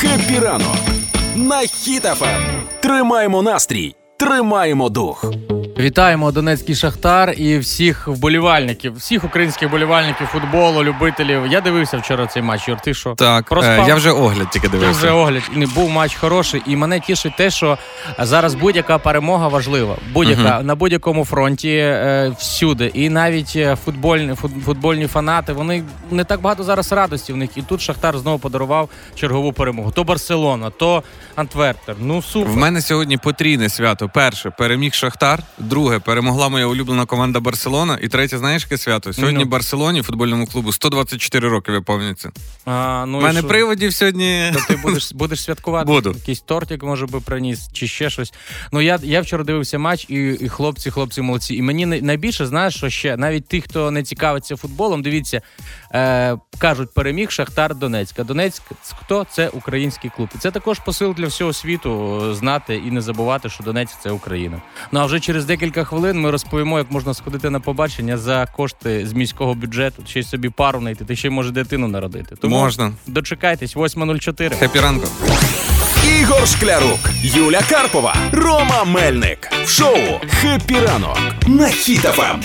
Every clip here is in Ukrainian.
Хеппі ранок на Хіт FM. Тримаємо настрій, тримаємо дух. Вітаємо Донецький Шахтар і всіх вболівальників, всіх українських вболівальників футболу, любителів. Я дивився вчора цей матч. Юр, ти що? Так, Проспав? е, я вже огляд тільки дивився. вже огляд і не був матч хороший, і мене тішить те, що зараз будь-яка перемога важлива. Будь-яка на будь-якому фронті е, всюди. І навіть е, футбольні футбольні фанати. Вони не так багато зараз радості в них. І тут Шахтар знову подарував чергову перемогу. То Барселона, то Антверпен. Ну супер. В мене сьогодні потрійне свято. Перше переміг Шахтар. Друге перемогла моя улюблена команда Барселона. І третє, знаєш, яке свято? Сьогодні Ну. Барселоні, футбольному клубу, 124 роки виповнюється. А, ну, У і мене що? приводів сьогодні. То ти будеш, будеш святкувати? Буду. Якийсь тортик, може би, приніс, чи ще щось. Ну я, я вчора дивився матч, і, і хлопці, хлопці молодці. І мені най- найбільше, знаєш, що ще навіть ті, хто не цікавиться футболом, дивіться, е, кажуть, переміг Шахтар Донецьк. А Донецьк хто? Це український клуб. І це також посил для всього світу е, знати і не забувати, що Донецьк це Україна. Ну а вже через декілька хвилин ми розповімо, як можна сходити на побачення за кошти з міського бюджету, ще й собі пару знайти, ти ще й може дитину народити. Тому Можна. Дочекайтесь, 8.04. Хепі ранку. Ігор Шклярук, Юля Карпова, Рома Мельник. В шоу Хеппі ранок на Хіт FM.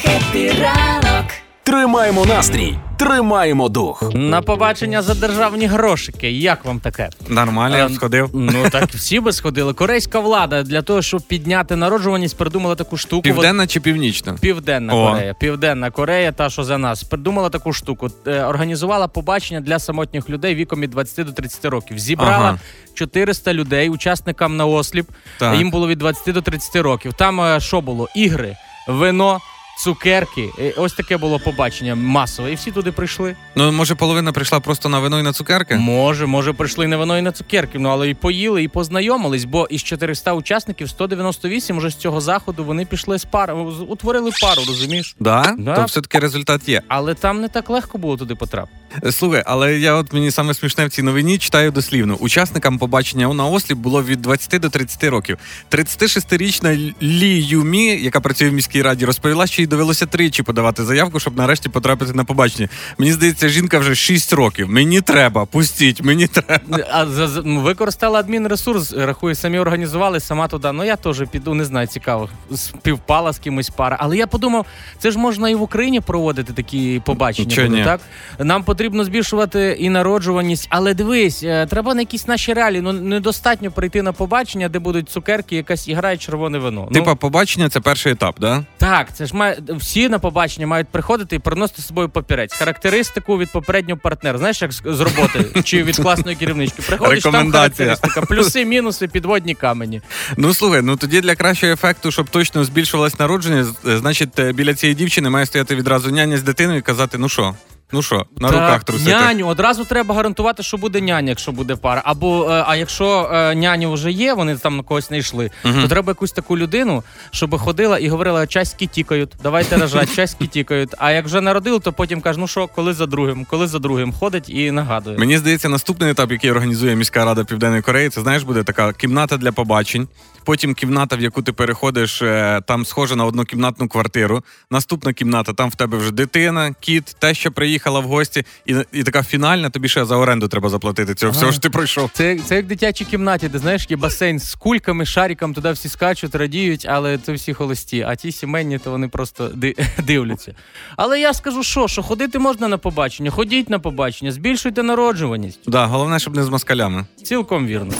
ранок. Тримаємо настрій, тримаємо дух. На побачення за державні грошики. Як вам таке? Нормально, я Е, б сходив. Ну так всі би сходили. Корейська влада для того, щоб підняти народжуваність, придумала таку штуку. Південна чи північна? Південна О. Корея, Південна Корея, та що за нас, придумала таку штуку. Е, Організувала побачення для самотніх людей віком від 20 до 30 років. Зібрала Ага. 400 людей, учасникам наосліп. Так. Їм було від 20 до 30 років. Там е, що було? Ігри, вино, цукерки. І Ось таке було побачення масове. І всі туди прийшли. Ну, може, половина прийшла просто на вино і на цукерки? Може, може, прийшли не вино і на цукерки, ну але і поїли, і познайомились, бо із 400 учасників 198 вже з цього заходу вони пішли з пари, утворили пару, розумієш? Да? Да. То все-таки результат є. Але там не так легко було туди потрапити. Е, Слухай, але я от мені саме смішне в цій новині читаю дослівно. Учасникам побачення на осліп було від 20 до 30 років. 36-річна Лі Юмі, яка працює в міській раді, розповіла, що їй довелося тричі подавати заявку, щоб нарешті потрапити на побачення. Мені здається, жінка вже 6 років. Мені треба, пустіть, мені треба. А ну, використала адмінресурс, рахує, самі організували, сама туди. Ну я теж піду, не знаю, цікаво. Співпала з кимось пара. Але я подумав, це ж можна і в Україні проводити такі побачення. Чого ні? так? Нам потрібно збільшувати і народжуваність, але дивись, е, треба на якісь наші реалії. Ну недостатньо прийти на побачення, де будуть цукерки, якась ігра і червоне вино. Ну, Типа, побачення це перший етап, да? так, це ж має всі на побачення мають приходити і приносити з собою папірець. Характеристику від попереднього партнера. Знаєш, як з з роботи чи від класної керівнички. Приходиш там характеристика, плюси, мінуси, підводні камені. Ну слухай, ну тоді для кращого ефекту, щоб точно збільшувалось народження, е, значить, е, біля цієї дівчини має стояти відразу няня з дитиною і казати: ну що, ну що, на Так, руках трусити. Няню одразу треба гарантувати, що буде няня, якщо буде пара. Або е, а якщо е, няню вже є, вони там на когось не йшли, то треба якусь таку людину, щоб ходила і говорила, часьки тікають, давайте рожать, часьки тікають. А як вже народили, то потім каже, ну що, коли за другим, коли за другим ходить і нагадує. Мені здається, наступний етап, який організує міська рада Південної Кореї, це знаєш, буде така кімната для побачень. Потім кімната, в яку ти переходиш, е, там схожа на однокімнатну квартиру. Наступна кімната, там в тебе вже дитина, кіт, те, що приїхала в гості, і, і така фінальна, тобі ще за оренду треба заплатити. Цього всього ж ти пройшов. Це, це як в дитячій кімнаті, де знаєш, є басейн з кульками, шариком, туди всі скачуть, радіють, але це всі холості. А ті сімейні, то вони просто ди- дивляться. Але я скажу, що, що ходити можна на побачення, ходіть на побачення, збільшуйте народжуваність. Да, головне, щоб не з москалями. Цілком вірно.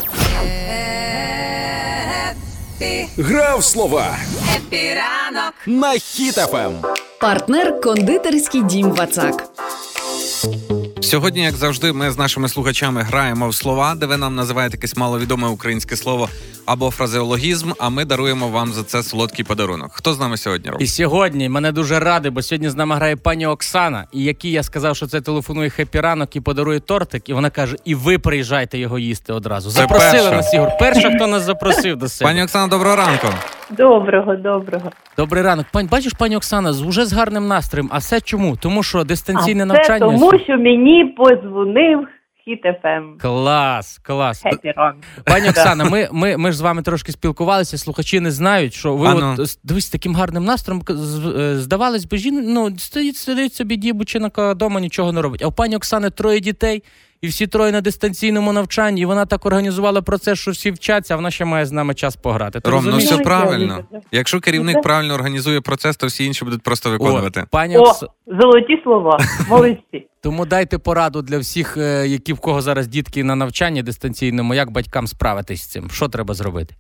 Грав слова Хеппі ранок. на Хіт FM. Партнер кондитерський дім Вацак. Сьогодні, як завжди, ми з нашими слухачами граємо в слова, де ви нам називаєте якесь маловідоме українське слово або фразеологізм, а ми даруємо вам за це солодкий подарунок. Хто з нами сьогодні? Ром? І сьогодні мене дуже радий, бо сьогодні з нами грає пані Оксана, і якій я сказав, що це телефонує хеппі ранок і подарує тортик. І вона каже: і ви приїжджайте його їсти одразу. Це Запросили перша. нас Ігор. Перша, хто нас запросив до себе. Пані Оксана, доброго ранку. Доброго, доброго. Добрий ранок. Пань, бачиш, пані Оксана, з уже з гарним настроєм. А все чому? Тому що дистанційне а навчання. Це тому, що мені подзвонив Хіт FM. Клас, клас. Ранок. Пані Оксана, ми, ми, ми ж з вами трошки спілкувалися. Слухачі не знають, що ви Ану. от, з- дивись, таким гарним настроєм з- е, здавалось би, жін, ну, стоїть, сидить собі дівчинка вдома, нічого не робить. А у пані Оксани троє дітей. І всі троє на дистанційному навчанні. І вона так організувала процес, що всі вчаться, а вона ще має з нами час пограти. Ти Ром, ну розумієш? все правильно. Якщо керівник правильно організує процес, то всі інші будуть просто виконувати. О, пані О, Окс... золоті слова. Молодці. Тому дайте пораду для всіх, е, які в кого зараз дітки на навчанні дистанційному, як батькам справитись з цим. Що треба зробити?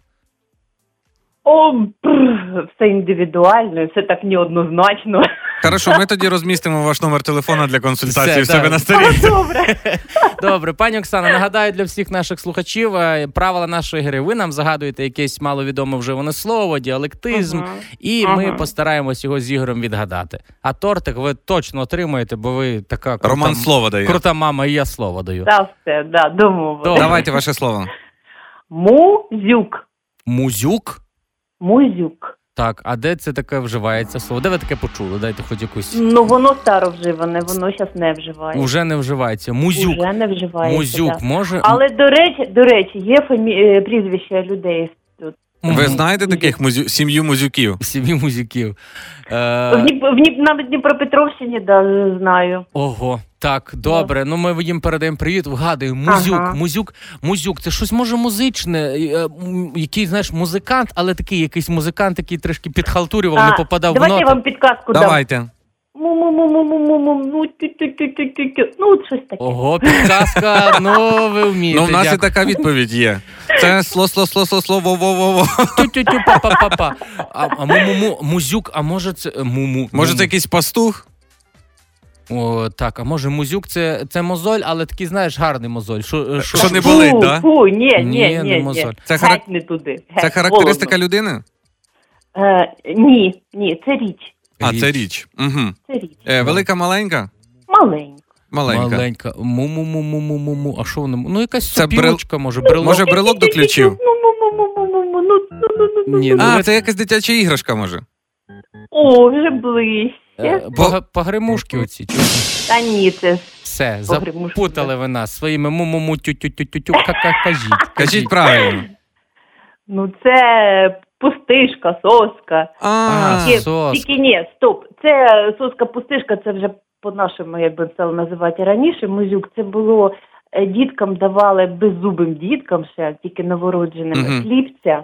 О, бррр, все індивідуально, і все так неоднозначно. Хорошо, ми тоді розмістимо ваш номер телефона для консультації Все, в себе так. на сторінці. Добре. Добре, пані Оксана, нагадаю для всіх наших слухачів е, правила нашої гри. Ви нам загадуєте якесь маловідоме вживане слово, діалектизм, Мгм. і ми постараємось його з Ігорем відгадати. А тортик ви точно отримаєте, бо ви така крута, Роман слово дає. крута мама, і я слово даю. Та все, да, домовились. Добре. Давайте ваше слово. Музюк. Музюк. Музюк. Так, а де це таке вживається слово? Де ви таке почули? Дайте хоч якусь. Ну воно старо вживане, воно зараз не вживає. Уже не вживається. Музюк. Уже не вживається. Музюк да. може. Але до речі, до речі, є фамі... е, прізвища людей тут. Ви знаєте таких музю... сім'ю музюків? Сім'ї музиків. В Е, Дніп... в Дніп... навіть Дніпропетровщині да, знаю. ого, так, добре. Ну ми їм передаємо привіт. Вгадуємо. Музюк, Ага. музюк, музюк. Це щось може музичне, е, який, знаєш, музикант, але такий якийсь музикант, який трішки підхалтурював, не попадав в давайте я вам підказку дам. Давайте. Ну. Ну, щось таке. Ого, підказка, ну ви вмієте. Ну, в нас і така відповідь є. Це сло, сло, сло, сло, сло, во, во, во. Тю-тю-тю, па-па-па-па. А, а му-му-му, музюк, а може це е, му-му. Може, це якийсь пастух? О, Так, а може музюк це це мозоль, але такий, знаєш, гарний мозоль. Що що... що не болить, фу, да? Ні, ні, ні, ні, не мозоль. Це хар... не туди. Це характеристика Володно. людини? Е, Ні, ні, це річ. А, річ. це річ. Угу. Це річ. Е, Велика, маленька? Маленька. Маленька. Маленька. Му-му-му-му-му-му-му. А що воно? Ну, якась це супілочка, може, брелок. Може, брелок до ключів? Ні, ну, А, це якась дитяча іграшка, може. О, вже близько. Е, пога- Погремушки оці. Та ні, це Все, запутали ви нас своїми му-му-му, тю-тю-тю-тю-тю, кажіть. Кажіть правильно. ну це пустишка, соска. А, А, Тільки- соска. Тільки ні, стоп. Це соска пустишка, це вже по-нашому, як би стало називати раніше. Музюк, це було е, діткам давали беззубим діткам ще, тільки новородженим Мгм. хлібця,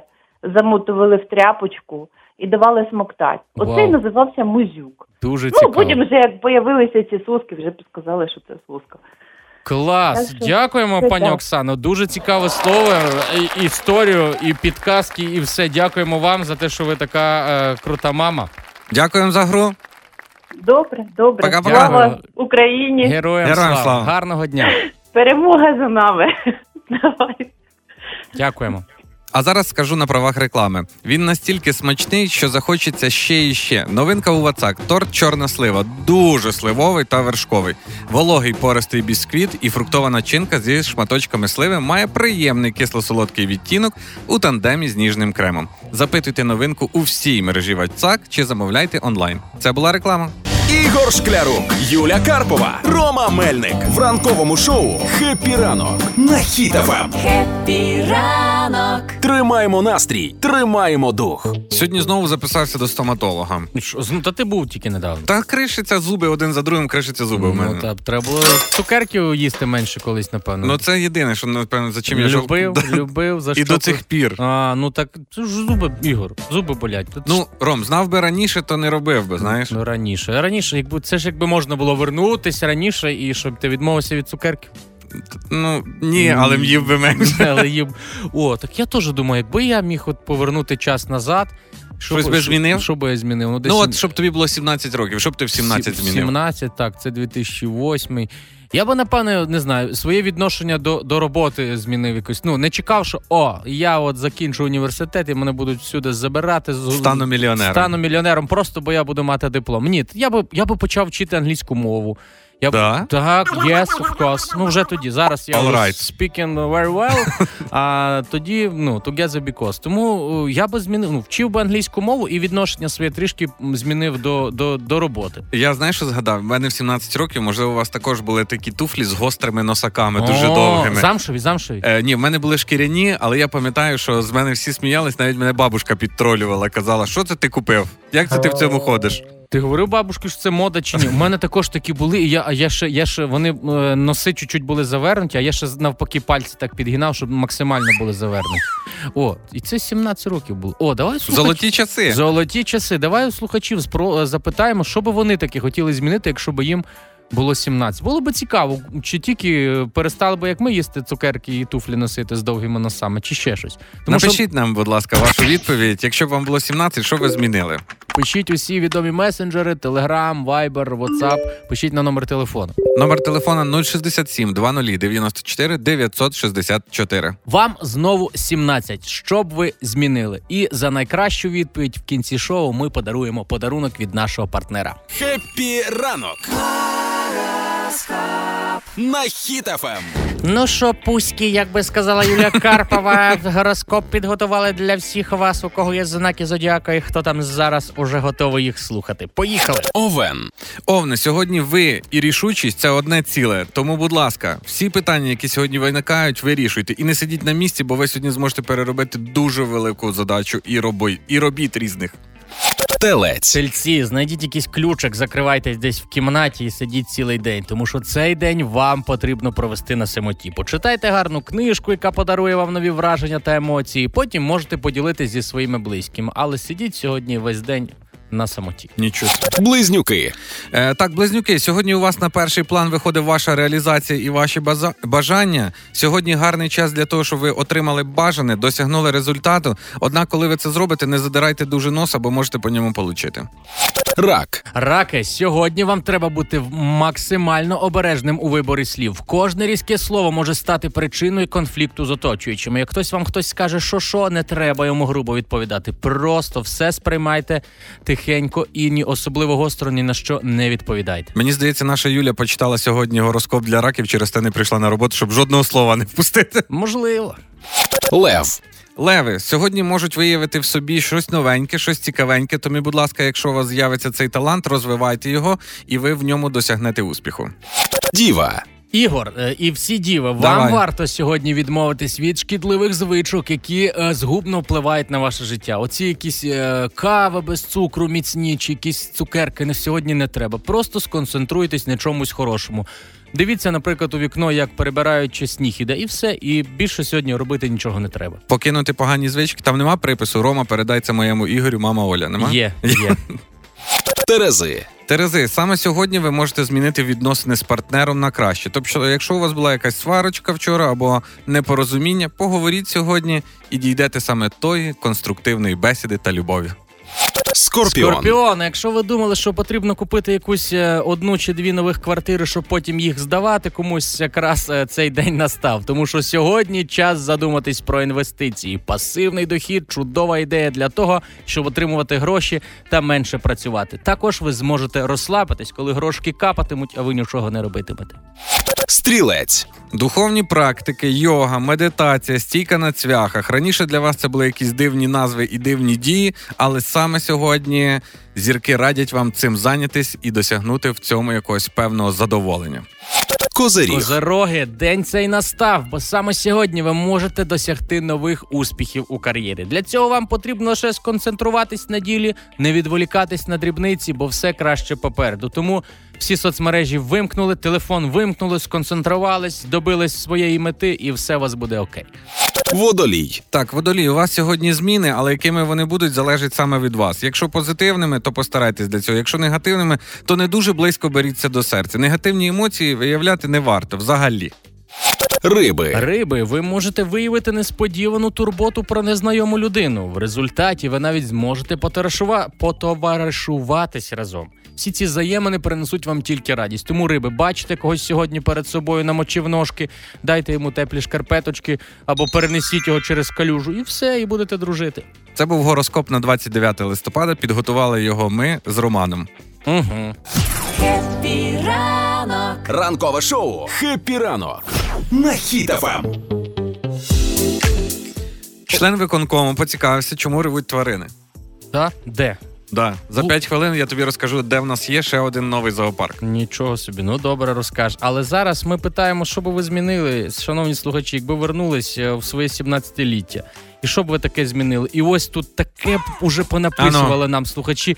замотували в тряпочку і давали смоктати. Оцей Вау. називався музюк. Дуже Ну, цікаво. потім вже як появилися ці соски, вже сказали, що це соска. Клас. Так Дякуємо, це пані так. Оксано. Дуже цікаве слово, і, історію, і підказки, і все. Дякуємо вам за те, що ви така е, крута мама. Дякуємо за гру. Добре, добре. Пока-пока. Слава Україні! Героям, Героям слава. слава. Гарного дня. Перемога за нами. Давай. Дякуємо. А зараз скажу на правах реклами. Він настільки смачний, що захочеться ще і ще. Новинка у Вацак. Торт чорна слива. Дуже сливовий та вершковий. Вологий пористий бісквіт і фруктова начинка зі шматочками сливи має приємний кисло-солодкий відтінок у тандемі з ніжним кремом. Запитуйте новинку у всій мережі Вацак чи замовляйте онлайн. Це була реклама. Ігор Шклярук, Юля Карпова, Рома Мельник в ранковому шоу «Хеппі ранок» на Ем. Хіт FM. Хеппі ранок. Тримаємо настрій, тримаємо дух. Сьогодні знову записався до стоматолога. Що, ну, та ти був тільки недавно. Та кришиться зуби один за другим, кришиться зуби в мене. Ну, та, треба було цукерків їсти менше колись, напевно. Ну це єдине, що напевно за чим я жив. любив, любив, за І до цих пір. А, ну так це ж зуби, Ігор, зуби болять. Ну, Ром, знав би раніше, то не робив би, знаєш. Ну, раніше. Раніше, якби це ж якби можна було вернутися раніше і щоб ти відмовився від цукерків. Ну ні, але їв би менше. Але їм. О, так я теж думаю, якби я міг от повернути час назад. що Щось би змінив? Що би я змінив? Ну, десь Ну от щоб тобі було 17 років, щоб ти в 17 змінив. 17, так, це 2008. Я би, напевно, не знаю, своє відношення до, до роботи змінив якось. Ну, не чекав, що о, я от закінчу університет і мене будуть всюди забирати. з- Стану мільйонером. Стану мільйонером, просто бо я буду мати диплом. Ні, я би, я би почав вчити англійську мову. Я Да? Так, yes, of course. Ну вже тоді. Зараз я All right. speaking very well, а тоді, ну, together because. Тому е, я би змінив, ну, вчив би англійську мову і відношення своє трішки змінив до, до, до роботи. Я знаєш, що згадав? У мене в 17 років, можливо, у вас також були такі туфлі з гострими носаками, дуже О, довгими. Замшеві, замшеві. Е, ні, в мене були шкіряні, але я пам'ятаю, що з мене всі сміялись, навіть мене бабушка підтролювала, казала, що це ти купив? Як це ти в цьому ходиш? Ти говорив бабушки, що це мода чи ні? У мене також такі були, і я, а я ще, я ще вони е, носи чуть-чуть були завернуті, а я ще навпаки пальці так підгинав, щоб максимально були завернуті. О, і це 17 років було. О, давай слухач... Золоті часи. Золоті часи. Давай у слухачів спро... запитаємо, що би вони таки хотіли змінити, якщо би їм було 17. Було б цікаво, чи тільки перестали б, як ми їсти цукерки і туфлі носити з довгими носами, чи ще щось. Тому що Напишіть нам, будь ласка, вашу відповідь. Якщо б вам було 17, що ви змінили? пишіть усі відомі месенджери, Telegram, Viber, WhatsApp, пишіть на номер телефону. Номер телефона 067 20 94 964. Вам знову 17. Що б ви змінили? І за найкращу відповідь в кінці шоу ми подаруємо подарунок від нашого партнера. Хеппі ранок! На Ем. Хіт FM. Ну що, пуськи, як би сказала Юлія Карпова, гороскоп підготували для всіх вас, у кого є знаки зодіака, і хто там зараз уже готовий їх слухати. Поїхали! Овен. Овне, сьогодні ви і рішучість це одне ціле. Тому, будь ласка, всі питання, які сьогодні виникають, вирішуйте. І не сидіть на місці, бо ви сьогодні зможете переробити дуже велику задачу і робой, і робіт різних. Телець. Сельці, знайдіть якийсь ключик, закривайтесь десь в кімнаті і сидіть цілий день, тому що цей день вам потрібно провести на самоті. Почитайте гарну книжку, яка подарує вам нові враження та емоції. Потім можете поділитись зі своїми близькими, але сидіть сьогодні весь день на самоті. Нічого. Близнюки. Е, так, близнюки, сьогодні у вас на перший план виходить ваша реалізація і ваші база- бажання. Сьогодні гарний час для того, щоб ви отримали бажане, досягнули результату. Однак, коли ви це зробите, не задирайте дуже носа, бо можете по ньому получити. Рак. Раки, сьогодні вам треба бути максимально обережним у виборі слів. Кожне різке слово може стати причиною конфлікту з оточуючими. Як хтось вам хтось скаже, що що, не треба йому грубо відповідати. Просто все сприймайте тихенько і ні особливо гостро ні на що не відповідайте. Мені здається, наша Юля почитала сьогодні гороскоп для раків, через те не прийшла на роботу, щоб жодного слова не впустити. Можливо. Лев. Леви сьогодні можуть виявити в собі щось новеньке, щось цікавеньке. Тому, будь ласка, якщо у вас з'явиться цей талант, розвивайте його, і ви в ньому досягнете успіху. Діва. Ігор е, і всі діви, вам варто сьогодні відмовитись від шкідливих звичок, які е, згубно впливають на ваше життя. Оці якісь е, кави без цукру, міцні чи якісь цукерки на сьогодні не треба. Просто сконцентруйтесь на чомусь хорошому. Дивіться, наприклад, у вікно, як перебирають чи сніг іде, і все. І більше сьогодні робити нічого не треба. Покинути погані звички. Там нема припису. Рома передай це моєму Ігорю, мама Оля. Нема? Є, є. Терези. Терези, саме сьогодні ви можете змінити відносини з партнером на краще. Тобто, якщо у вас була якась сварочка вчора або непорозуміння, поговоріть сьогодні і дійдете саме тої конструктивної бесіди та любові. Скорпіон. Скорпіон, якщо ви думали, що потрібно купити якусь е, одну чи дві нових квартири, щоб потім їх здавати комусь, якраз е, цей день настав. Тому що сьогодні час задуматись про інвестиції. Пасивний дохід чудова ідея для того, щоб отримувати гроші та менше працювати. Також ви зможете розслабитись, коли грошки капатимуть, а ви нічого не робитимете. Стрілець. Духовні практики, йога, медитація, стійка на цвяхах. Раніше для вас це були якісь дивні назви і дивні дії, але саме сьогодні зірки радять вам цим зайнятись і досягнути в цьому якогось певного задоволення. Козиріг. Козероги, день цей настав, бо саме сьогодні ви можете досягти нових успіхів у кар'єрі. Для цього вам потрібно лише сконцентруватись на ділі, не відволікатись на дрібниці, бо все краще попереду. Тому всі соцмережі вимкнули, телефон вимкнули, сконцентрувались, добились своєї мети, і все у вас буде окей. Водолій. Так, водолій, у вас сьогодні зміни, але якими вони будуть, залежить саме від вас. Якщо позитивними, то постарайтесь для цього. Якщо негативними, то не дуже близько беріться до серця. Негативні емоції виявляти не варто взагалі. Риби. Риби, ви можете виявити несподівану турботу про незнайому людину. В результаті ви навіть зможете потоваришува... потоваришуватись разом. Всі ці взаємини принесуть вам тільки радість. Тому риби, бачите когось сьогодні перед собою, намочив ножки, дайте йому теплі шкарпеточки або перенесіть його через калюжу, і все, і будете дружити. Це був гороскоп на 29 листопада. Підготували його ми з Романом. Угу. Хеппі ранок. Ранкове шоу. Хеппі ранок. На Хіт FM. Член виконкому поцікавився, чому ревуть тварини. Та де? Да, за п'ять 5 хвилин я тобі розкажу, де в нас є ще один новий зоопарк. Нічого собі, ну добре розкажеш. Але зараз ми питаємо, що би ви змінили, шановні слухачі, якби вернулись е, в своє 17-ліття. І що б ви таке змінили? І ось тут таке б уже понаписували нам слухачі.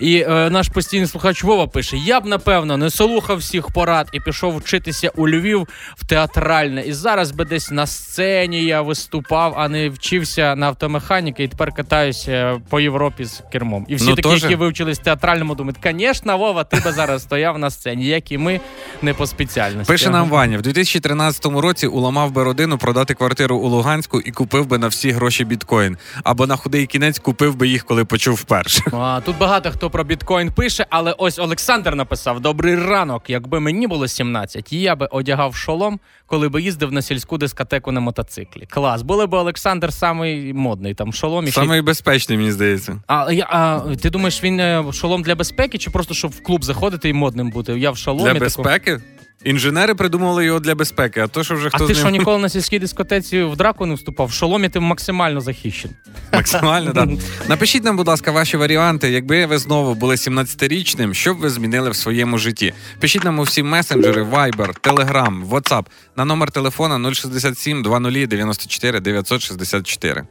І е, наш постійний слухач Вова пише: я б напевно не слухав всіх порад і пішов вчитися у Львів в театральне. І зараз би десь на сцені я виступав, а не вчився на автомеханіки, і тепер катаюся по Європі з кермом. І всі Ну, такі, тоже. які вивчились в театральному, думають, звісно, Вова, ти би зараз стояв на сцені, як і ми не по спеціальності. Пише нам Ваня, в 2013 році уламав би родину продати квартиру у Луганську і купив би на всі гроші біткоін. Або на худий кінець купив би їх, коли почув вперше. А, тут багато хто про біткоін пише, але ось Олександр написав: Добрий ранок. Якби мені було 17, я би одягав шолом, коли би їздив на сільську дискотеку на мотоциклі. Клас. Були б Олександр самий модний, там шолом ще- Самий безпечний, мені здається. А, я- а ти думаєш, він е, шолом для безпеки, чи просто щоб в клуб заходити і модним бути? Я в шоломі. Для таку- безпеки? Інженери придумали його для безпеки, а то, що вже А хто ти з що ніколи на сільській дискотеці в драку не вступав? В шоломі ти максимально захищений. максимально так. Напишіть нам, будь ласка, ваші варіанти. Якби ви знову були 17-річним, що б ви змінили в своєму житті? Пишіть нам у всі месенджери, Viber, Telegram, WhatsApp на номер телефона 067 20 94 964.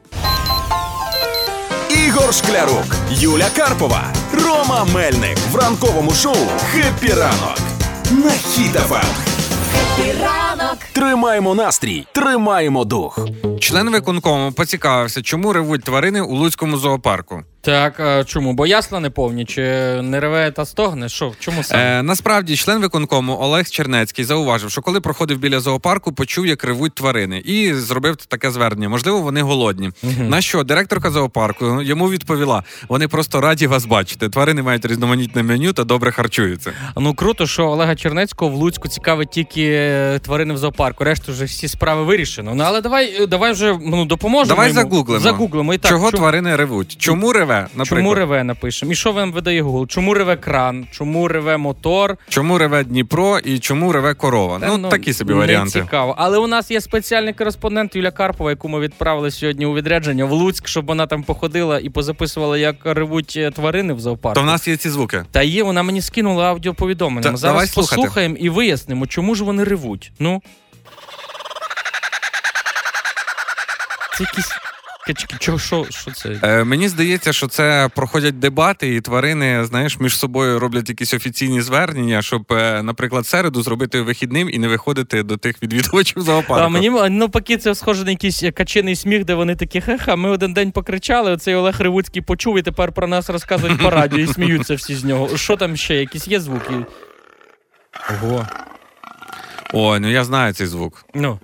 Ігор Шклярук, Юля Карпова, Рома Мельник в ранковому шоу «Хеппі ранок» на Хіт FM. ранок, Тримаємо настрій, тримаємо дух. Член виконкому поцікавився, чому ревуть тварини у Луцькому зоопарку. Так, а чому? Бо ясла не повні, чи не реве та стогне? Що, чому саме? Е, насправді, член виконкому Олег Чернецький зауважив, що коли проходив біля зоопарку, почув, як ревуть тварини, і зробив таке звернення. Можливо, вони голодні. На що директорка зоопарку йому відповіла: вони просто раді вас бачити. Тварини мають різноманітне меню та добре харчуються. Ну круто, що Олега Чернецького в Луцьку цікавить тільки е, тварини в зоопарку. Решту вже всі справи вирішено. Ну але давай, е, давай вже ну допоможемо. Давай йому. загуглимо. Загуглимо і так. Чого чому- тварини ревуть? Чому реве? Наприклад? Чому реве напишемо? І що вам видає Google? Чому реве кран? Чому реве мотор? Чому реве Дніпро і чому реве корова? Та, ну, такі собі не варіанти. цікаво. Але у нас є спеціальний кореспондент Юля Карпова, яку ми відправили сьогодні у відрядження в Луцьк, щоб вона там походила і позаписувала, як ревуть е, тварини в зоопарку. То в нас є ці звуки. Та є, вона мені скинула аудіоповідомлення. Та- зараз давай послухаємо і вияснимо, чому ж вони ревуть. Ну. Це якісь. Качки, чого, що, що це? Е, мені здається, що це проходять дебати, і тварини, знаєш, між собою роблять якісь офіційні звернення, щоб, е, наприклад, середу зробити вихідним і не виходити до тих відвідувачів зоопарку. А мені навпаки, це схоже на якийсь качений сміх, де вони такі ха-ха, ми один день покричали, оцей Олег Ревуцький почув і тепер про нас розказують по радіо і сміються всі з нього. Що там ще? Якісь є звуки? Ого. Ой, ну я знаю цей звук. Ну.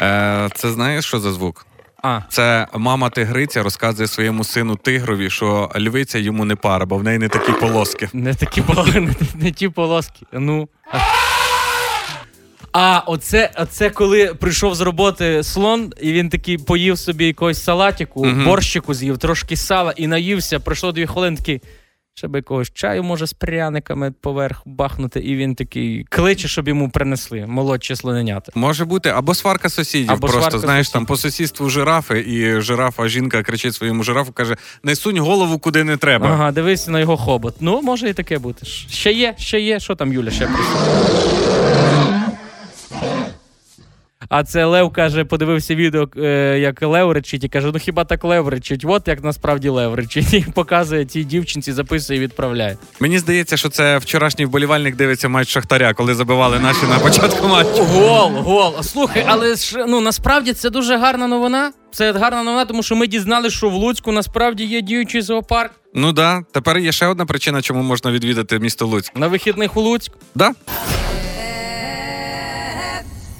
Е, це знаєш, що за звук? А. Це мама тигриця розказує своєму сину тигрові, що львиця йому не пара, бо в неї не такі полоски. Не такі полоски, не, не ті полоски. Ну. А, оце, оце коли прийшов з роботи слон, і він такий поїв собі якогось салатику, Мгм. борщику з'їв, трошки сала і наївся. Пройшло дві хвилини Ще би якогось чаю, може, з пряниками поверх бахнути, і він такий кличе, щоб йому принесли молодші слоненята. Може бути, або сварка сусідів. Або просто сварка знаєш, сусідів. там по сусідству жирафи, і жирафа жінка кричить своєму жирафу, каже: не сунь голову куди не треба. Ага, дивись на його хобот. Ну, може і таке бути. Ще є, ще є. Що там Юля ще прийшла? А це Лев каже, подивився відео, е, як Лев речить, і каже: ну хіба так Лев речить? От як насправді Лев речить. І показує цій дівчинці, записує і відправляє. Мені здається, що це вчорашній вболівальник дивиться матч Шахтаря, коли забивали наші на початку матчу. Гол, гол. Слухай, але ж ну насправді це дуже гарна новина. Це гарна новина, тому що ми дізналися, що в Луцьку насправді є діючий зоопарк. Ну да, тепер є ще одна причина, чому можна відвідати місто Луцьк. На вихідних у Луцьк. Да?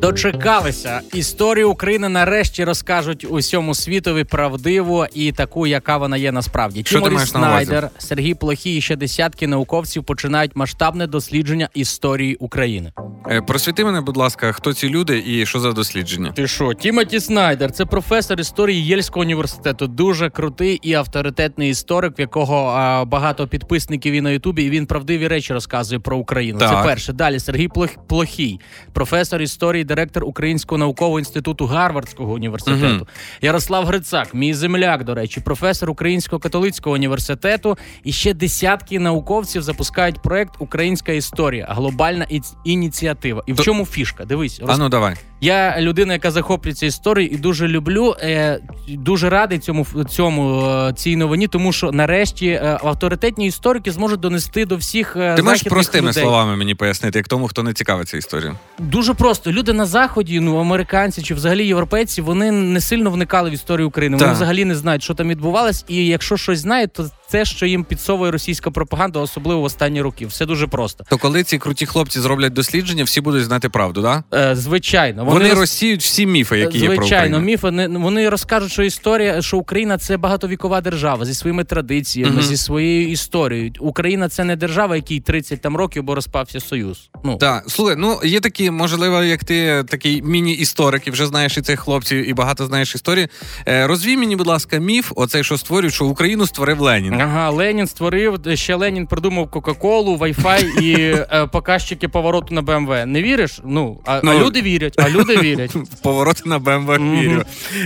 Дочекалися. Історію України нарешті розкажуть усьому світові правдиво і таку, яка вона є насправді. Що ти Тіморі маєш на увазі? Сергій Плохій і ще десятки науковців починають масштабне дослідження історії України. Е, Просвіти мене, будь ласка, хто ці люди і що за дослідження? Ти що, Тімоті Снайдер, це професор історії Єльського університету. Дуже крутий і авторитетний історик, в якого а, багато підписників і на Ютубі. І він правдиві речі розказує про Україну. Це перше. Далі Сергій Плох- Плохій, професор історії директор Українського наукового інституту Гарвардського університету. Мгм. Ярослав Грицак, мій земляк, до речі, професор Українського католицького університету. І ще десятки науковців запускають проект Українська історія, глобальна іц- ініціатива. І в То- чому фішка? Дивись, А ну давай. Я людина, яка захоплюється історією, і дуже люблю. Е, дуже радий цьому цьому е, цій новині, тому що нарешті е, авторитетні історики зможуть донести до всіх е, Ти можеш простими людей. словами мені пояснити, як тому, хто не цікавиться історією. Дуже просто люди на заході, ну американці чи взагалі європейці, вони не сильно вникали в історію України. Вони Так. взагалі не знають, що там відбувалось. І якщо щось знають, то це, що їм підсовує російська пропаганда, особливо в останні роки. Все дуже просто. То коли ці круті хлопці зроблять дослідження, всі будуть знати правду, да? Е, звичайно, Вони, роз- розсіють всі міфи, які є про Звичайно, міфи не вони розкажуть, що історія, що Україна це багатовікова держава зі своїми традиціями, Мгм. зі своєю історією. Україна це не держава, якій 30 там років, бо розпався союз. Ну Так, слухай, ну є такі, можливо, як ти такий міні-історик, і вже знаєш і цих хлопців, і багато знаєш історії. Е, розвій мені, будь ласка, міф, оцей, що створюють, що Україну створив Ленін. Ага, Ленін створив ще Ленін придумав Кока-Колу, Wi-Fi і е, показчики повороту на БМВ. Не віриш? Ну а, Ну. а люди вірять, а люди вірять. Повороти на БМВ Мгм. вірю.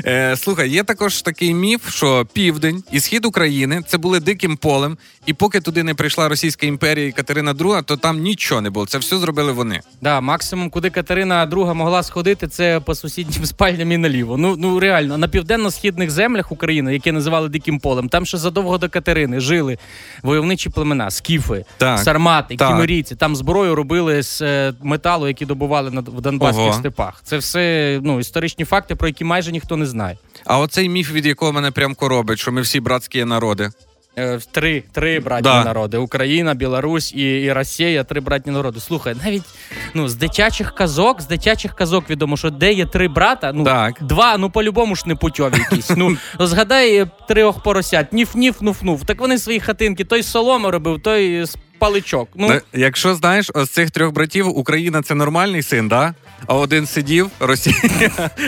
Е, слухай, є також такий міф, що південь і схід України це були диким полем, і поки туди не прийшла Російська імперія і Катерина II, то там нічого не було. Це все зробили вони. Да, максимум, куди Катерина II могла сходити, це по сусіднім спальням і наліво. Ну ну реально на південно-східних землях України, які називали диким полем, там ще задовго до Катерини жили войовничі племена, скіфи, Так, сармати, так. кімерійці. Там зброю робили з е, металу, які добували на в Донбаських Ого. степах. Це все ну історичні факти, про які майже ніхто не знає. А оцей міф, від якого мене прям коробить, що ми всі братські народи. Е, Три, три братні Да. народи: Україна, Білорусь і, і Росія, три братні народи. Слухай, навіть ну з дитячих казок, з дитячих казок відомо, що де є три брата, ну Так. два, ну по-любому ж не путьові якісь. Ну згадай трьох поросят, ніф-ніф, нуф-нуф. Так вони свої хатинки, той солому соломи робив, той з паличок. Ну якщо знаєш, ось цих трьох братів Україна це нормальний син, да? А один сидів, Росія,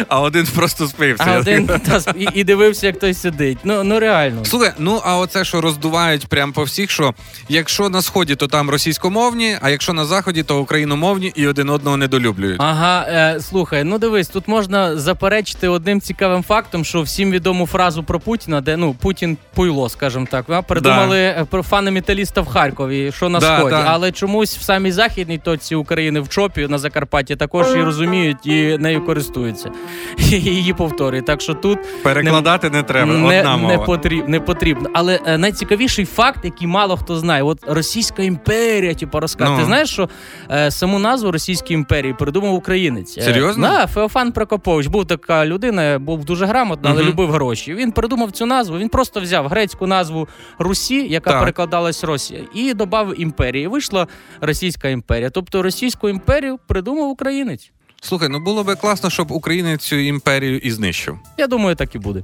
а один просто спився. а один та, і, і дивився, як той сидить. Ну ну реально. Слухай, ну а оце, що роздувають прям по всіх, що якщо на сході, то там російськомовні, а якщо на заході, то україномовні і один одного недолюблюють. Ага, е, слухай, ну дивись, тут можна заперечити одним цікавим фактом, що всім відому фразу про Путіна, де ну Путін пуйло, скажімо так, а, придумали е, про фани металіста в Харкові, що на Да, сході. да. Але чомусь в самій західній точці України в чопі на Закарпатті також її розуміють і нею користуються. І її повторюють. Так що тут Перекладати не, треба. не, Одна мова. не, потріб, не потрібно. Але е, найцікавіший факт, який мало хто знає, от Російська імперія, типу, розказує. Ну. Ти знаєш, що е, саму назву Російської імперії придумав українець. Е, Серйозно? Да, Феофан Прокопович був така людина, був дуже грамотна, але Мгм. любив гроші. Він придумав цю назву. Він просто взяв грецьку назву Русі, яка Так. перекладалась Росія, і додав імперії. Вийшла Російська імперія. Тобто Російську імперію придумав українець. Слухай, ну було би класно, щоб Україна цю імперію і знищив. Я думаю, так і буде.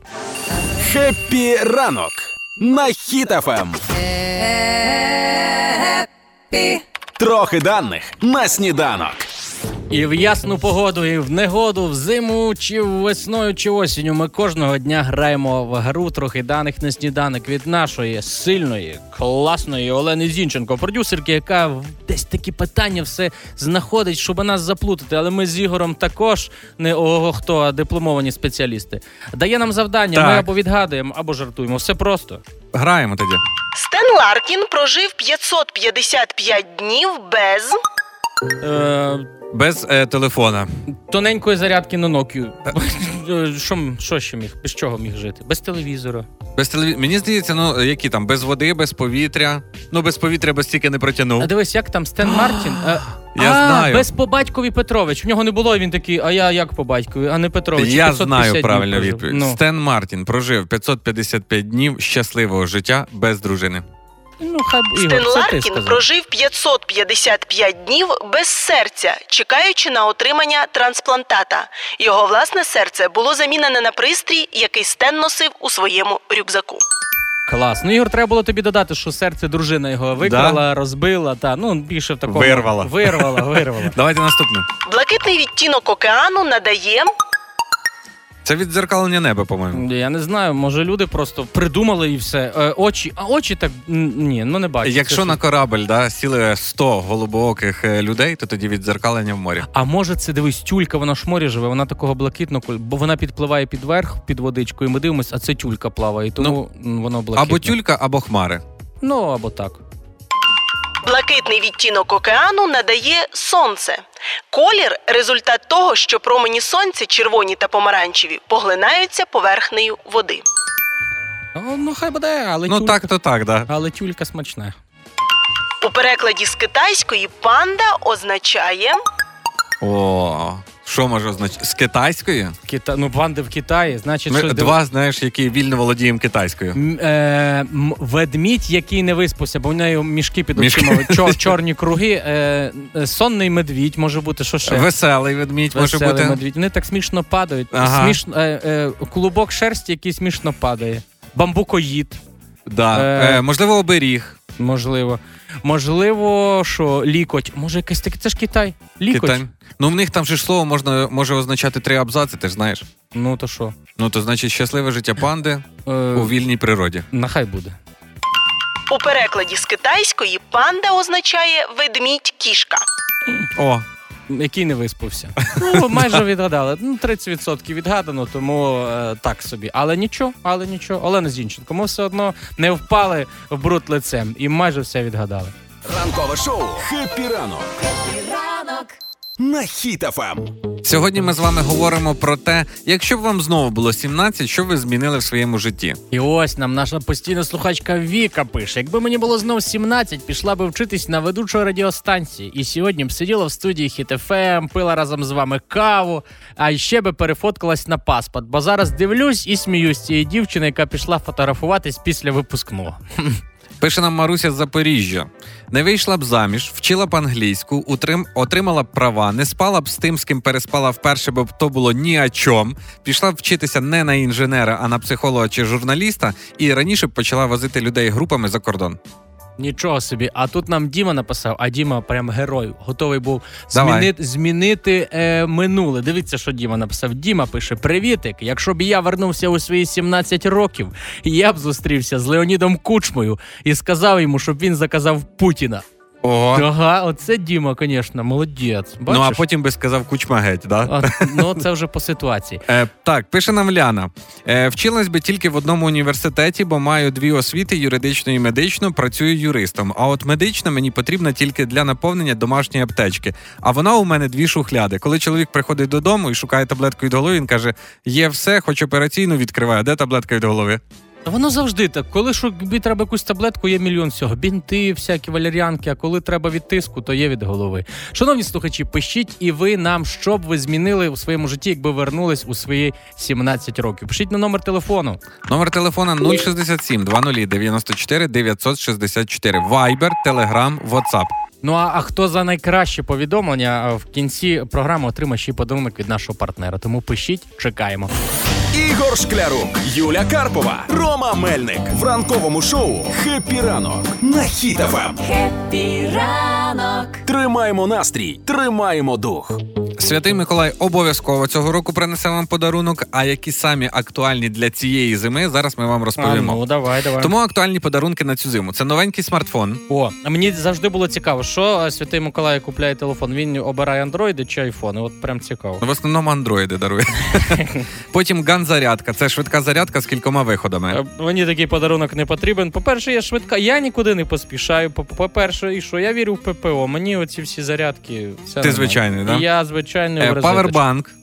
Хеппі ранок на Хіт FM. Трохи даних на сніданок. І в ясну погоду, і в негоду, в зиму, чи весною, чи осінню. Ми кожного дня граємо в гру трохи даних на сніданок від нашої сильної, класної Олени Зінченко, продюсерки, яка в- десь такі питання все знаходить, щоб нас заплутати. Але ми з Ігорем також не ого хто, а дипломовані спеціалісти. Дає нам завдання, Так. ми або відгадуємо, або жартуємо. Все просто. Граємо тоді. Стен Ларкін прожив 555 днів без Е, Без е, телефона. тоненької зарядки на Nokia. Е, Що, що ще міг? Без чого міг жити? Без телевізора. Без телеві... Мені здається, ну які там, без води, без повітря. Ну, без повітря без стільки не протягнув. А дивись, як там Стен Ларкін? Е, Я а, знаю. Без по батькові Петрович. В нього не було, він такий, а я як по батькові, а не Петрович. Я знаю днів правильну відповідь. Ну, Стен Ларкін прожив 555 днів щасливого життя без дружини. Ну хай Ігор, Стен Ларкін прожив 555 днів без серця, чекаючи на отримання трансплантата. Його власне серце було замінене на пристрій, який Стен носив у своєму рюкзаку. Клас. Ну, Ігор, треба було тобі додати, що серце дружина його викрала, розбила, та ну більше в такому. Вирвала. Вирвала, вирвала. Давайте наступне. Блакитний відтінок океану надає Це віддзеркалення неба, по-моєму. Я не знаю, може люди просто придумали і все. Е, очі, а очі так ні, ну не бачу. Якщо Це на корабль да, сіли 100 голубооких е, людей, то тоді віддзеркалення в морі. А може, це дивись, тюлька, вона ж в морі живе, вона такого блакитного, бо вона підпливає під верх, під водичкою, і ми дивимося, а це тюлька плаває, і тому м, воно блакитне. Або тюлька, або хмари. Ну, або так. Блакитний відтінок океану надає сонце. Колір результат того, що промені сонця, червоні та помаранчеві, поглинаються поверхнею води. О, ну хай буде, але Ну тюлька, так, то так, да. але тюлька смачна. У перекладі з китайської панда означає О, що може означати? З китайської? Кита... Ну, панди в Китаї, значить, Ми що два, знаєш, які вільно володіємо китайською. М, е, м, ведмідь, який не виспався, бо в неї мішки під очима, чор, чорні круги. Е, е, сонний медвідь може бути, що ще? Веселий ведмідь може Веселий бути. медвідь. Вони так смішно падають. Ага. Смішно, е, е, клубок шерсті, який смішно падає. Бамбукоїд, Да. Е, Е, можливо, оберіг. можливо. Можливо, що лікоть. Може, якесь таке. Це ж Китай. Лікоть. Китай. Ну, в них там же ж слово можна, може означати три абзаци, ти ж знаєш. Ну то що? Ну, то значить щасливе життя панди Е, у вільній природі. нехай буде. у перекладі з китайської панда означає ведмідь кішка. О, Який не виспався. Ну, майже відгадали. Ну, 30% відгадано, тому е, так собі. Але нічого, але нічого. Олена Зінченко, ми все одно не впали в бруд лицем і майже все відгадали. Ранкове шоу «Хеппі ранок» Ранок на Хіт-ФМ. сьогодні ми з вами говоримо про те, якщо б вам знову було 17, що ви змінили в своєму житті. І ось нам наша постійна слухачка Віка пише: якби мені було знов 17, пішла би вчитись на ведучої радіостанції. І сьогодні б сиділа в студії Хіт ФМ, пила разом з вами каву, а ще би перефоткалась на паспорт. Бо зараз дивлюсь і сміюсь цієї дівчини, яка пішла фотографуватись після випускного. Пише нам Маруся з Запоріжжя. Не вийшла б заміж, вчила б англійську, утрим, отримала б права, не спала б з тим, з ким переспала вперше, бо то було ні о чом. Пішла б вчитися не на інженера, а на психолога чи журналіста, і раніше б почала возити людей групами за кордон. Нічого собі. А тут нам Діма написав, а Діма прям герой, готовий був Давай. змінити, змінити е, минуле. Дивіться, що Діма написав. Діма пише: Привітик! Якщо б я вернувся у свої 17 років, я б зустрівся з Леонідом Кучмою і сказав йому, щоб він заказав Путіна. Ого. Ага, оце Діма, звісно, молодець. Бачиш? Ну а потім би сказав кучма геть, да? А, ну, це вже по ситуації. Е, так, пише нам Ляна. Е, вчилась би тільки в одному університеті, бо маю дві освіти: юридичну і медичну, працюю юристом. А от медична мені потрібна тільки для наповнення домашньої аптечки. А вона у мене дві шухляди. Коли чоловік приходить додому і шукає таблетку від голови, він каже: є все, хоч операційну відкриваю. Де таблетка від голови? Воно завжди так. Коли що тобі треба якусь таблетку, є мільйон всього. Бінти, всякі валеріанки, а коли треба від тиску, то є від голови. Шановні слухачі, пишіть і ви нам, що б ви змінили у своєму житті, якби вернулись у свої 17 років. Пишіть на номер телефону. Номер телефона 067 20 94 964. Viber, Telegram, WhatsApp. Ну а, а хто за найкраще повідомлення в кінці програми отримає ще й подарунок від нашого партнера. Тому пишіть, чекаємо. Ігор Шклярук, Юля Карпова, Рома Мельник в ранковому шоу «Хеппі ранок» на Хіт-ФМ. Хеппі ранок Тримаємо настрій, тримаємо дух. Святий Миколай обов'язково цього року принесе вам подарунок. А які самі актуальні для цієї зими, зараз ми вам А, розповімо. ну давай, давай. Тому актуальні подарунки на цю зиму. Це новенький смартфон. О, мені завжди було цікаво, що е, Святий Миколай купляє телефон. Він обирає андроїди чи айфони. От прям цікаво. В основному андроїди дарує. Потім ган-зарядка. Це швидка зарядка з кількома виходами. Е, Мені такий подарунок не потрібен. По-перше, я швидка, я нікуди не поспішаю. По- По-перше, і що я вірю в ППО. Мені оці всі зарядки. Нормально. звичайний, да? Я звичайний Е. Павербанк.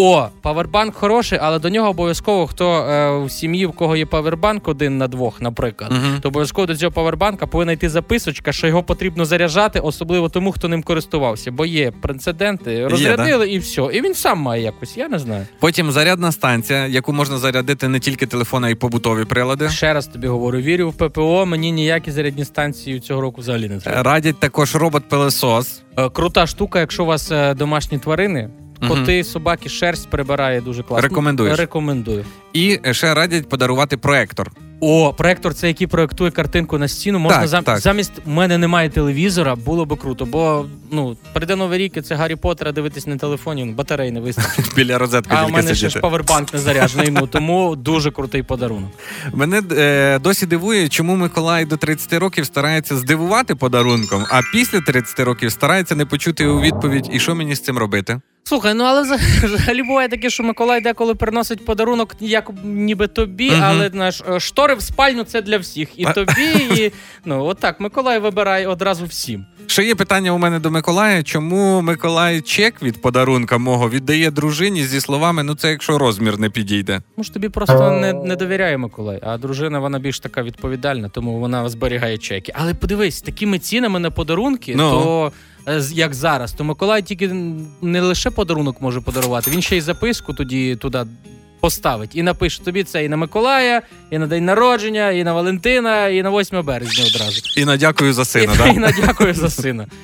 О, павербанк хороший, але до нього обов'язково хто е, в сім'ї, в кого є павербанк один на двох, наприклад, Мгм. то обов'язково до цього павербанка повинна йти записочка, що його потрібно заряджати, особливо тому, хто ним користувався. Бо є прецеденти, розрядили і все. І він сам має якось, я не знаю. Потім зарядна станція, яку можна зарядити не тільки телефон, а й побутові прилади. Ще раз тобі говорю, вірю в ППО, мені ніякі зарядні станції цього року взагалі не треба. Радять також робот-пилесос. Е, Крута штука, якщо у вас е, домашні тварини. Коти, собаки, шерсть прибирає дуже класно. Рекомендуєш? Рекомендую. І ще радять подарувати проектор. О, проектор це який проектує картинку на стіну. Можна Так, зам... так. замість у мене немає телевізора, було би круто, бо ну прийде новий рік, і це Гаррі Поттера дивитись на телефоні, ну, батареї не вистачить. Біля розетки А у мене ще ж павербанк не заряджений. Ну тому дуже крутий подарунок. Мене е, досі дивує, чому Миколай до 30 років старається здивувати подарунком, а після 30 років старається не почути у відповідь, і що мені з цим робити? Слухай, ну але взагалі- буває таке, що Миколай деколи приносить подарунок, як ніби тобі, Мгм. але знаєш, е, штори в спальню це для всіх. І тобі, і ну отак. Миколай вибирає одразу всім. Ще є питання у мене до Миколая, чому Миколай чек від подарунка мого віддає дружині зі словами: ну це якщо розмір не підійде. Може, тобі просто не, не довіряє Миколай, а дружина вона більш така відповідальна, тому вона зберігає чеки. Але подивись, такими цінами на подарунки, Ну. то е, як зараз, то Миколай тільки не лише подарунок може подарувати, він ще й записку тоді туди. Поставить і напише тобі це і на Миколая, і на день народження, і на Валентина, і на 8 березня одразу. І надякую за сина. і, да? і на дякую за сина.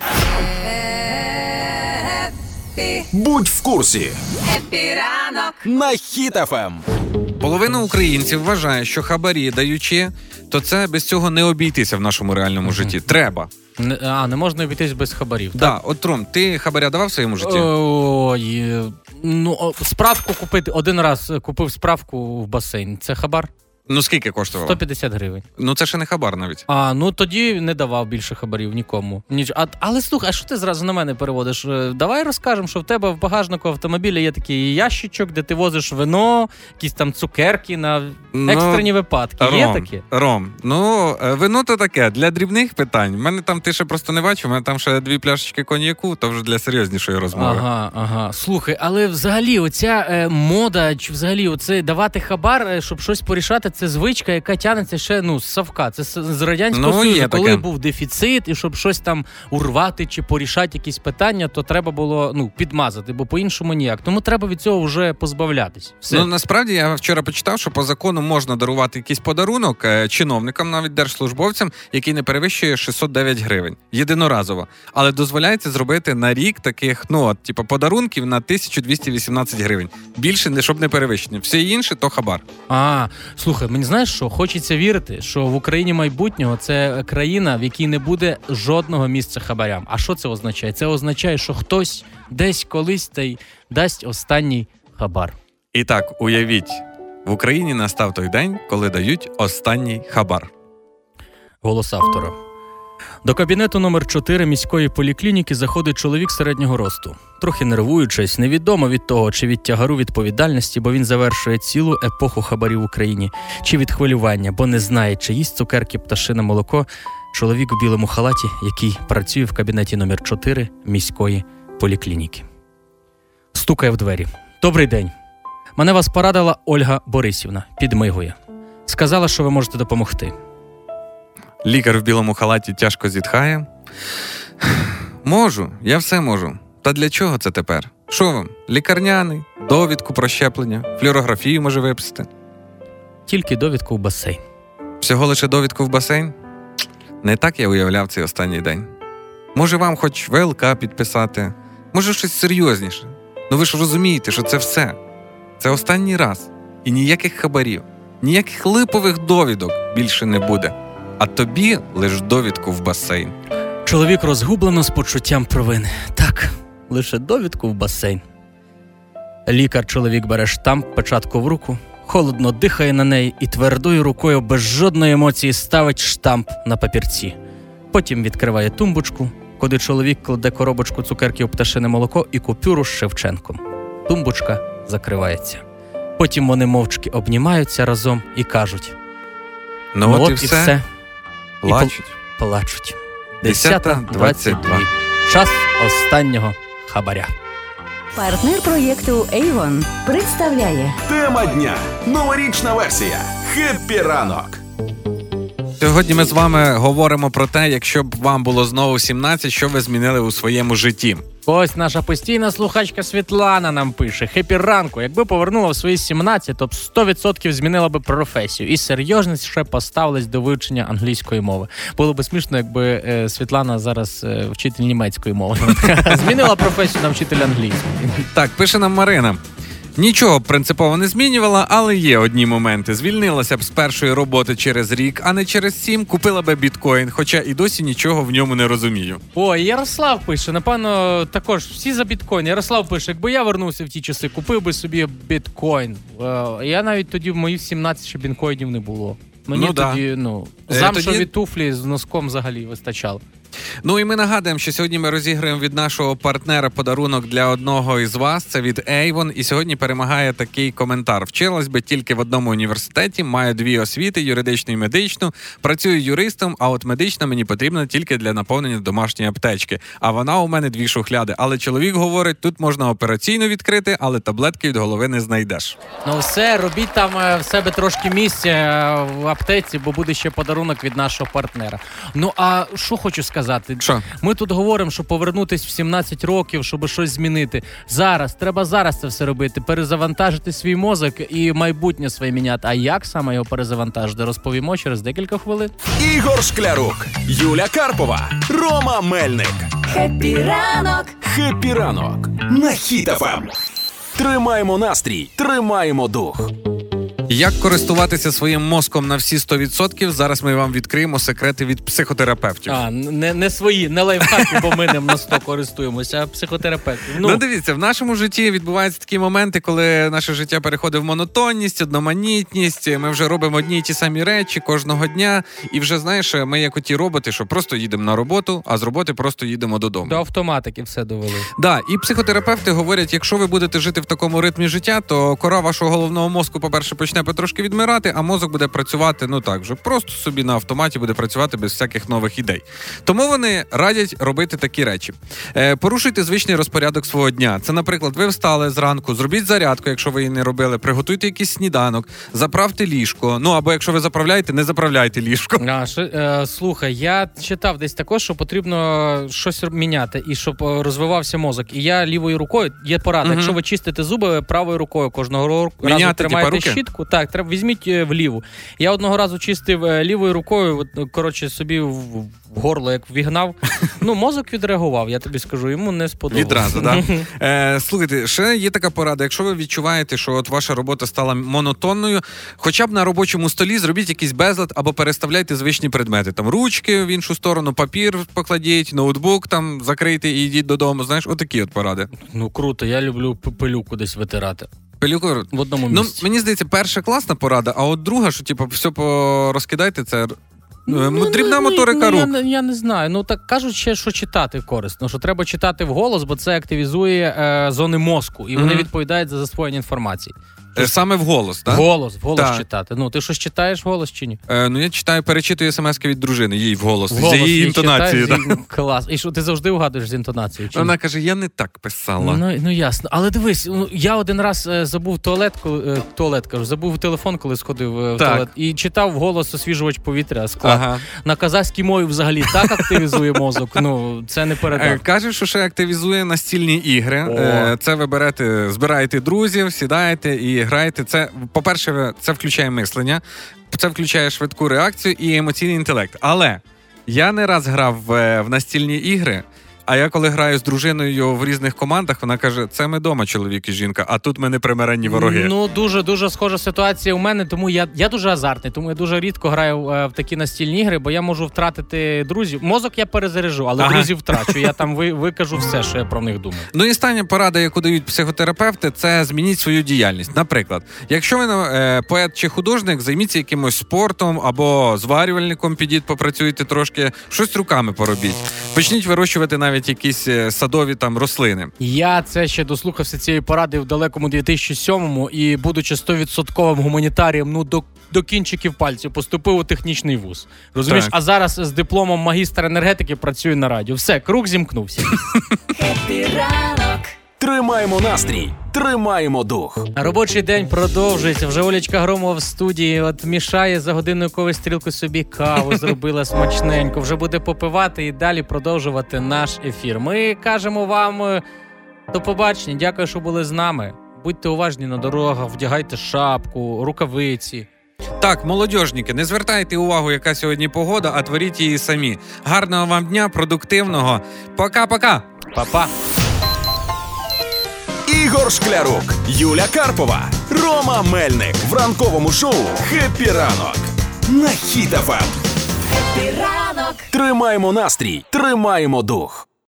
Будь в курсі Епіранок. на Ем. Половина українців вважає, що хабарі даючи, то це без цього не обійтися в нашому реальному житті. Треба. Не- А, не можна обійтись без хабарів. Да, от Ром, ти хабаря давав в своєму житті? Ой, е, ну о, справку купити один раз купив справку в басейн. Це хабар Ну скільки коштувало? 150 гривень. Ну це ще не хабар навіть. А ну тоді не давав більше хабарів нікому. Ніч. А, але слухай, а що ти зразу на мене переводиш? Е, Давай розкажемо, що в тебе в багажнику автомобіля є такий ящичок, де ти возиш вино, якісь там цукерки на Ну, екстрені випадки. Є Ром, такі? Ром, ну е, вино то таке для дрібних питань. У мене там ти ще просто не бачив. У мене там ще дві пляшечки коньяку, то вже для серйознішої розмови. Ага, ага. Слухай, але взагалі, оця е, мода, чи взагалі оце давати хабар, е, щоб щось порішати, це звичка, яка тягнеться ще ну з Савка. Це з, радянського Ну, Союзу, коли таке. був дефіцит, і щоб щось там урвати чи порішати якісь питання, то треба було ну підмазати, бо по-іншому ніяк. Тому треба від цього вже позбавлятись. Все. Ну насправді я вчора почитав, що по закону можна дарувати якийсь подарунок е, чиновникам, навіть держслужбовцям, який не перевищує 609 гривень єдиноразово. Але дозволяється зробити на рік таких, ну от, типу, подарунків на 1218 гривень. Більше не щоб не перевищення. Все інше то хабар. А, слухай, мені знаєш що? Хочеться вірити, що в Україні майбутнього це країна, в якій не буде жодного місця хабарям. А що це означає? Це означає, що хтось десь колись та й дасть останній хабар. І так, уявіть, в Україні настав той день, коли дають останній хабар. Голос автора. До кабінету номер 4 міської поліклініки заходить чоловік середнього росту. Трохи нервуючись, невідомо від того, чи від тягару відповідальності, бо він завершує цілу епоху хабарів в Україні, чи від хвилювання, бо не знає, чи їсть цукерки, пташине молоко. Чоловік у білому халаті, який працює в кабінеті номер 4 міської поліклініки. Стукає в двері. Добрий день. Мене вас порадила Ольга Борисівна. Підмигує. Сказала, що ви можете допомогти. Лікар в білому халаті тяжко зітхає. Можу, я все можу. Та для чого це тепер? Що вам? Лікарняний, довідку про щеплення, флюорографію може виписати. Тільки довідку в басейн. Всього лише довідку в басейн? Не так я уявляв цей останній день. Може, вам хоч ВЛК підписати, може щось серйозніше. Ну ви ж розумієте, що це все. Це останній раз. І ніяких хабарів, ніяких липових довідок більше не буде. А тобі лиш довідку в басейн. Чоловік розгублено з почуттям провини. Так, лише довідку в басейн. Лікар чоловік бере штамп, печатку в руку, холодно дихає на неї і твердою рукою без жодної емоції ставить штамп на папірці. Потім відкриває тумбочку, куди чоловік кладе коробочку цукерків пташине молоко і купюру з Шевченком. Тумбочка закривається. Потім вони мовчки обнімаються разом і кажуть: Ну, от, і все. І Плачуть. плачуть. 10.22. Час останнього хабаря. Партнер проєкту Avon представляє Тема дня. Новорічна версія. Хеппі ранок. Сьогодні ми з вами говоримо про те, якщо б вам було знову 17, що ви змінили у своєму житті. Ось наша постійна слухачка Світлана нам пише: Хеппі ранку. Якби повернула в свої 17, то б 100% змінила би професію і серйозніше поставилась до вивчення англійської мови. Було би смішно, якби е, Світлана зараз е, вчитель німецької мови. Змінила професію на вчителя англійської. Так, пише нам Марина. Нічого принципово не змінювала, але є одні моменти. Звільнилася б з першої роботи через рік, а не через сім. Купила би біткоін, хоча і досі нічого в ньому не розумію. О, Ярослав пише, напевно, також всі за біткоін. Ярослав пише, якби я вернувся в ті часи, купив би собі біткоін. Е, Я навіть тоді в моїх 17 ще біткоїнів не було. Мені Ну, да. тоді, ну, Е, замшові тоді- туфлі з носком взагалі вистачало. Ну і ми нагадуємо, що сьогодні ми розіграємо від нашого партнера подарунок для одного із вас. Це від Avon. І сьогодні перемагає такий коментар: вчилась би тільки в одному університеті, маю дві освіти: юридичну і медичну. Працюю юристом, а от медична мені потрібна тільки для наповнення домашньої аптечки. А вона у мене дві шухляди. Але чоловік говорить, тут можна операційно відкрити, але таблетки від голови не знайдеш. Ну все, робіть там е, в себе трошки місця е, в аптеці, бо буде ще подарунок від нашого партнера. Ну а що хочу сказати? Що? Ми тут говоримо, що повернутись в 17 років, щоб щось змінити. Зараз треба зараз це все робити, перезавантажити свій мозок і майбутнє своє міняти. А як саме його перезавантажити? Розповімо через декілька хвилин. Ігор Шклярук, Юля Карпова, Рома Мельник. Хеппі ранок! Хеппі ранок на Хіт-ФМ. Тримаємо настрій, тримаємо дух. Як користуватися своїм мозком на всі 100%, Зараз ми вам відкриємо секрети від психотерапевтів. А не, не свої, не лайфхаки, бо ми ним на 100 користуємося, а психотерапевт. Ну, Ну, дивіться, в нашому житті відбуваються такі моменти, коли наше життя переходить в монотонність, одноманітність. Ми вже робимо одні й ті самі речі кожного дня. І вже знаєш, ми як оті роботи, що просто їдемо на роботу, а з роботи просто їдемо додому. до автоматики все довели. Да, і психотерапевти говорять, якщо ви будете жити в такому ритмі життя, то кора вашого головного мозку, по-перше, почне потрошки відмирати, а мозок буде працювати ну так вже просто собі на автоматі буде працювати без всяких нових ідей. Тому вони радять робити такі речі: е, порушуйте звичний розпорядок свого дня. Це, наприклад, ви встали зранку, зробіть зарядку, якщо ви її не робили, приготуйте якийсь сніданок, заправте ліжко. Ну або якщо ви заправляєте, не заправляйте ліжко. А, що, е, слухай, я читав десь також, що потрібно щось міняти і щоб е, розвивався мозок. І я лівою рукою є порада. Мгм. Якщо ви чистите зуби правою рукою кожного ро- разу Міняти, тримаєте типа, руки? щітку, так треба візьміть е, вліву. Я одного разу чистив е, лівою рукою, ну, коротше, собі в, в горло як вігнав. Ну, мозок відреагував, я тобі скажу, йому не сподобалося. Відразу, да? Е, слухайте, ще є така порада. Якщо ви відчуваєте, що от ваша робота стала монотонною, хоча б на робочому столі зробіть якийсь безлад або переставляйте звичні предмети. Там ручки в іншу сторону, папір покладіть, ноутбук там закрийте і йдіть додому. Знаєш, отакі от поради. Ну круто, я люблю пилюку десь витирати. Пилюку, В одному ну мені здається, перша класна порада, а от друга, що типу, все порозкидайте, це ну, дрібна ну, моторика ну, рук. Я, не- я не знаю. Ну так кажуть ще, що читати корисно, що треба читати вголос, бо це активізує е, зони мозку, і вони Мгм. відповідають за засвоєння інформації. Е, Саме вголос, так? Голос, вголос Так. читати. Ну ти щось читаєш вголос чи ні? Е, ну я читаю, перечитую смс від дружини, їй вголос, Вголос за її її інтонацією. читаєш, да. і- Клас. І що ти завжди вгадуєш з інтонацією? Чи ні? Вона каже: я не так писала. Ну, ну ясно. Але дивись, ну, я один раз е, забув туалет, коли, е, туалет кажу, забув телефон, коли сходив е, в Так. туалет, і читав голос освіжувач повітря склад. Ага. На казахській мові взагалі так активізує мозок. Ну це не Е, передав. Каже, що ще активізує настільні ігри. О. Е, Це ви берете, збираєте друзів, сідаєте і граєте. Це, по-перше, це включає мислення, це включає швидку реакцію і емоційний інтелект. Але я не раз грав в, в настільні ігри. А я коли граю з дружиною в різних командах, вона каже: це ми дома, чоловік і жінка, а тут ми непримиренні вороги. Ну дуже дуже схожа ситуація у мене, тому я, я дуже азартний, тому я дуже рідко граю е, в такі настільні ігри, бо я можу втратити друзів. Мозок я перезаряжу, але Ага. друзів втрачу. Я там ви, викажу все, що я про них думаю. Ну і остання порада, яку дають психотерапевти, це змініть свою діяльність. Наприклад, якщо ви е, поет чи художник, займіться якимось спортом або зварювальником, підіть, попрацюйте трошки, щось руками поробіть. Почніть вирощувати навіть якісь е, садові там рослини. Я це ще дослухався цієї поради в далекому 2007-му і, будучи 100% гуманітарієм, ну до, до кінчиків пальців поступив у технічний вуз. Розумієш, Так. а зараз з дипломом магістра енергетики працюю на радіо. Все, круг зімкнувся. Тримаємо настрій, тримаємо дух. Робочий день продовжується. Вже Олечка Громова в студії. От мішає за годинникову стрілку собі каву, зробила смачненько. Вже буде попивати і далі продовжувати наш ефір. Ми кажемо вам е, до побачення. Дякую, що були з нами. Будьте уважні на дорогах, вдягайте шапку, рукавиці. Так, молодіжники, не звертайте увагу, яка сьогодні погода, а творіть її самі. Гарного вам дня, продуктивного. Пока-пока. Па-па. Ігор Шклярук, Юля Карпова, Рома Мельник в ранковому шоу «Хеппі ранок» на Хіт-ФМ. Ранок. Тримаємо настрій, тримаємо дух.